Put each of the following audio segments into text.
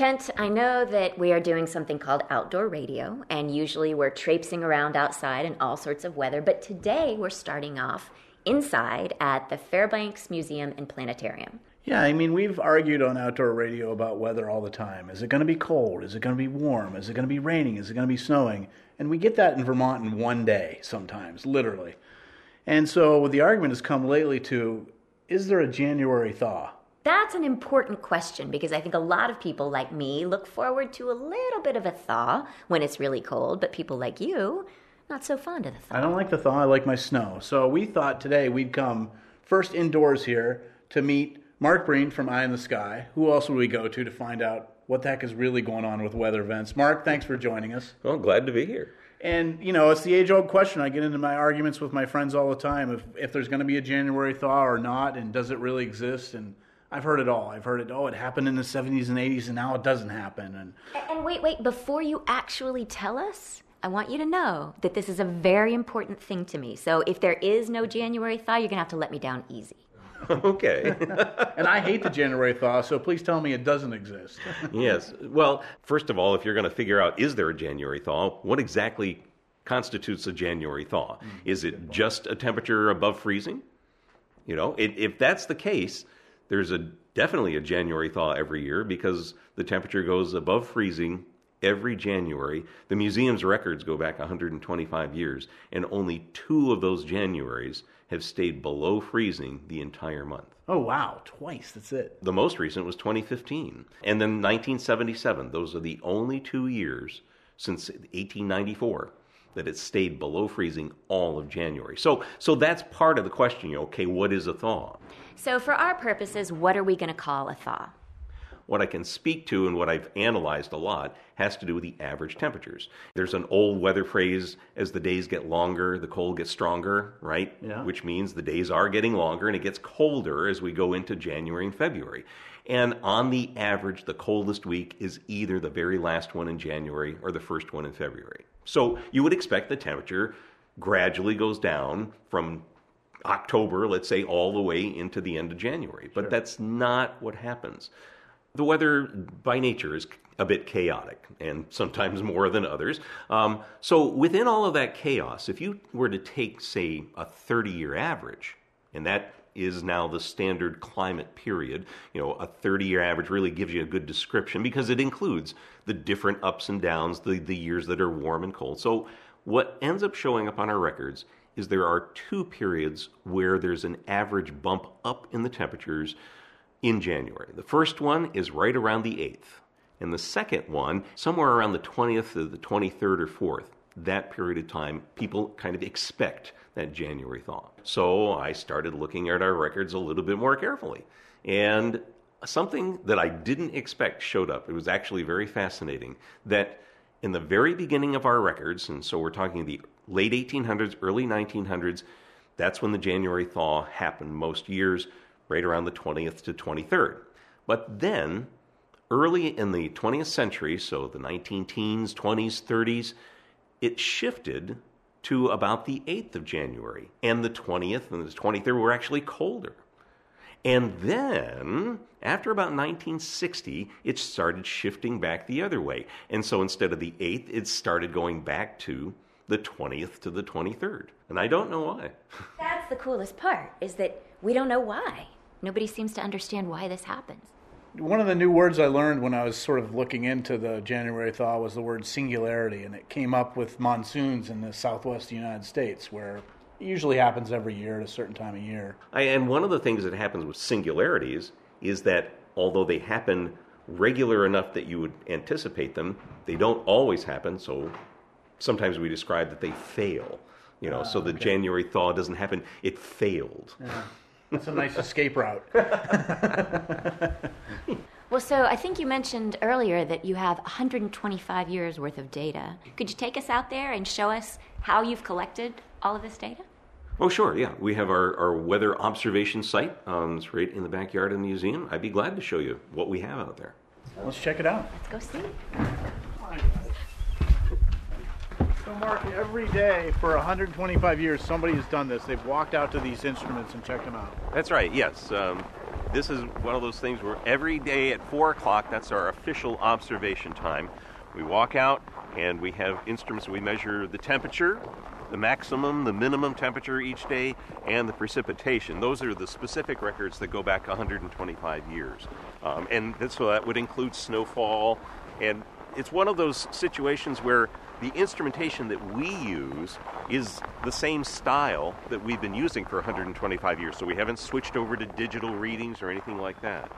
Kent, I know that we are doing something called outdoor radio, and usually we're traipsing around outside in all sorts of weather, but today we're starting off inside at the Fairbanks Museum and Planetarium. Yeah, I mean, we've argued on outdoor radio about weather all the time. Is it going to be cold? Is it going to be warm? Is it going to be raining? Is it going to be snowing? And we get that in Vermont in one day sometimes, literally. And so the argument has come lately to is there a January thaw? That's an important question because I think a lot of people like me look forward to a little bit of a thaw when it's really cold, but people like you, not so fond of the thaw. I don't like the thaw, I like my snow. So we thought today we'd come first indoors here to meet Mark Breen from Eye on the Sky. Who else would we go to to find out what the heck is really going on with weather events? Mark, thanks for joining us. Well, glad to be here. And you know, it's the age-old question. I get into my arguments with my friends all the time: if if there's going to be a January thaw or not, and does it really exist? And I've heard it all. I've heard it. Oh, it happened in the 70s and 80s, and now it doesn't happen. And and wait, wait. Before you actually tell us, I want you to know that this is a very important thing to me. So if there is no January thaw, you're gonna have to let me down easy. okay. and I hate the January thaw, so please tell me it doesn't exist. yes. Well, first of all, if you're going to figure out is there a January thaw, what exactly constitutes a January thaw? Mm, is it just a temperature above freezing? You know, it, if that's the case, there's a definitely a January thaw every year because the temperature goes above freezing every January. The museum's records go back 125 years, and only two of those Januaries have stayed below freezing the entire month. Oh, wow, twice, that's it. The most recent was 2015. And then 1977. Those are the only two years since 1894 that it stayed below freezing all of January. So, so that's part of the question. You okay, what is a thaw? So, for our purposes, what are we going to call a thaw? What I can speak to and what I've analyzed a lot has to do with the average temperatures. There's an old weather phrase as the days get longer, the cold gets stronger, right? Yeah. Which means the days are getting longer and it gets colder as we go into January and February. And on the average, the coldest week is either the very last one in January or the first one in February. So you would expect the temperature gradually goes down from October, let's say, all the way into the end of January. But Sure. that's not what happens. The weather by nature is a bit chaotic and sometimes more than others. Um, so, within all of that chaos, if you were to take, say, a 30 year average, and that is now the standard climate period, you know, a 30 year average really gives you a good description because it includes the different ups and downs, the, the years that are warm and cold. So, what ends up showing up on our records is there are two periods where there's an average bump up in the temperatures in January. The first one is right around the 8th, and the second one, somewhere around the 20th to the 23rd or 4th. That period of time, people kind of expect that January thaw. So I started looking at our records a little bit more carefully. And something that I didn't expect showed up. It was actually very fascinating that in the very beginning of our records, and so we're talking the late 1800s, early 1900s, that's when the January thaw happened most years, right around the 20th to 23rd. But then, early in the 20th century, so the 19 teens, 20s, 30s, it shifted to about the 8th of January. And the 20th and the 23rd were actually colder. And then, after about 1960, it started shifting back the other way. And so instead of the 8th, it started going back to the 20th to the 23rd. And I don't know why. That's the coolest part, is that we don't know why. Nobody seems to understand why this happens. One of the new words I learned when I was sort of looking into the January thaw was the word singularity, and it came up with monsoons in the southwest United States, where it usually happens every year at a certain time of year. I, and one of the things that happens with singularities is that although they happen regular enough that you would anticipate them, they don't always happen. So sometimes we describe that they fail. You know, ah, so the okay. January thaw doesn't happen; it failed. Uh-huh. That's a nice escape route. Well, so I think you mentioned earlier that you have 125 years worth of data. Could you take us out there and show us how you've collected all of this data? Oh, sure, yeah. We have our, our weather observation site. Um, it's right in the backyard of the museum. I'd be glad to show you what we have out there. Let's check it out. Let's go see. So, Mark, every day for 125 years, somebody has done this. They've walked out to these instruments and checked them out. That's right, yes. Um, This is one of those things where every day at 4 o'clock, that's our official observation time, we walk out and we have instruments. We measure the temperature, the maximum, the minimum temperature each day, and the precipitation. Those are the specific records that go back 125 years. Um, and so that would include snowfall. And it's one of those situations where the instrumentation that we use is the same style that we've been using for 125 years. So we haven't switched over to digital readings or anything like that.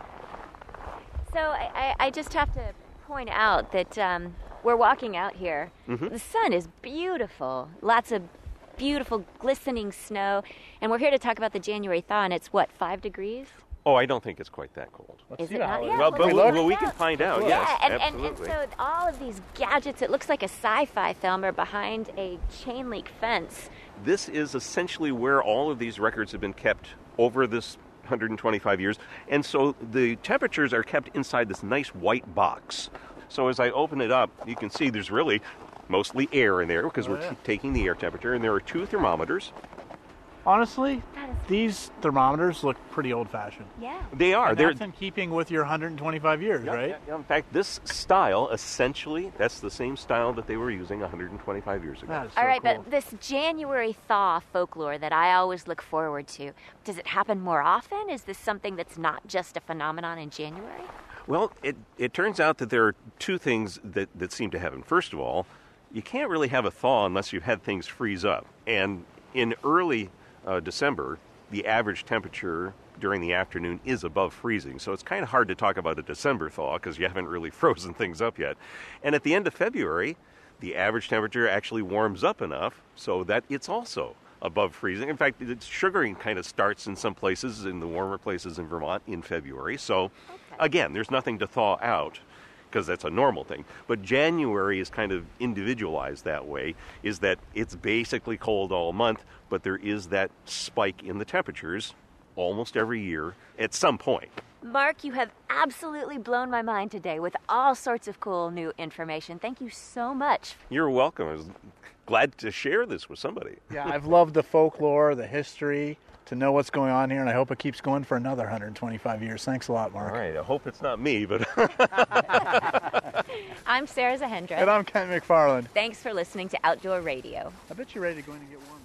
So I, I just have to point out that um, we're walking out here. Mm-hmm. The sun is beautiful. Lots of beautiful glistening snow. And we're here to talk about the January thaw, and it's what, five degrees? Oh, I don't think it's quite that cold. Let's is it not? Yeah, well, but well, we can find out. Yeah, yes, and, absolutely. And, and, so all of these gadgets, it looks like a sci-fi film, are behind a chain link fence. This is essentially where all of these records have been kept over this 125 years, and so the temperatures are kept inside this nice white box. So as I open it up, you can see there's really mostly air in there because oh, we're yeah. t- taking the air temperature, and there are two thermometers. Honestly, these thermometers look pretty old-fashioned. Yeah, they are. And They're that's in keeping with your 125 years, yeah, right? Yeah, yeah. In fact, this style essentially that's the same style that they were using 125 years ago. So All right, cool. but this January thaw folklore that I always look forward to, does it happen more often? Is this something that's not just a phenomenon in January? Well, it, it turns out that there are two things that, that seem to happen. First of all, you can't really have a thaw unless you've had things freeze up. And in early uh, December, the average temperature during the afternoon is above freezing. So it's kind of hard to talk about a December thaw because you haven't really frozen things up yet. And at the end of February, the average temperature actually warms up enough so that it's also above freezing. In fact, it's sugaring kind of starts in some places, in the warmer places in Vermont, in February. So, okay. again, there's nothing to thaw out because that's a normal thing. But January is kind of individualized that way, is that it's basically cold all month, but there is that spike in the temperatures almost every year at some point. Mark, you have absolutely blown my mind today with all sorts of cool new information. Thank you so much. You're welcome. I was glad to share this with somebody. Yeah, I've loved the folklore, the history, to know what's going on here, and I hope it keeps going for another 125 years. Thanks a lot, Mark. All right, I hope it's not me, but. I'm Sara Zahendra. And I'm Kent McFarland. Thanks for listening to Outdoor Radio. I bet you're ready to go in and get warm.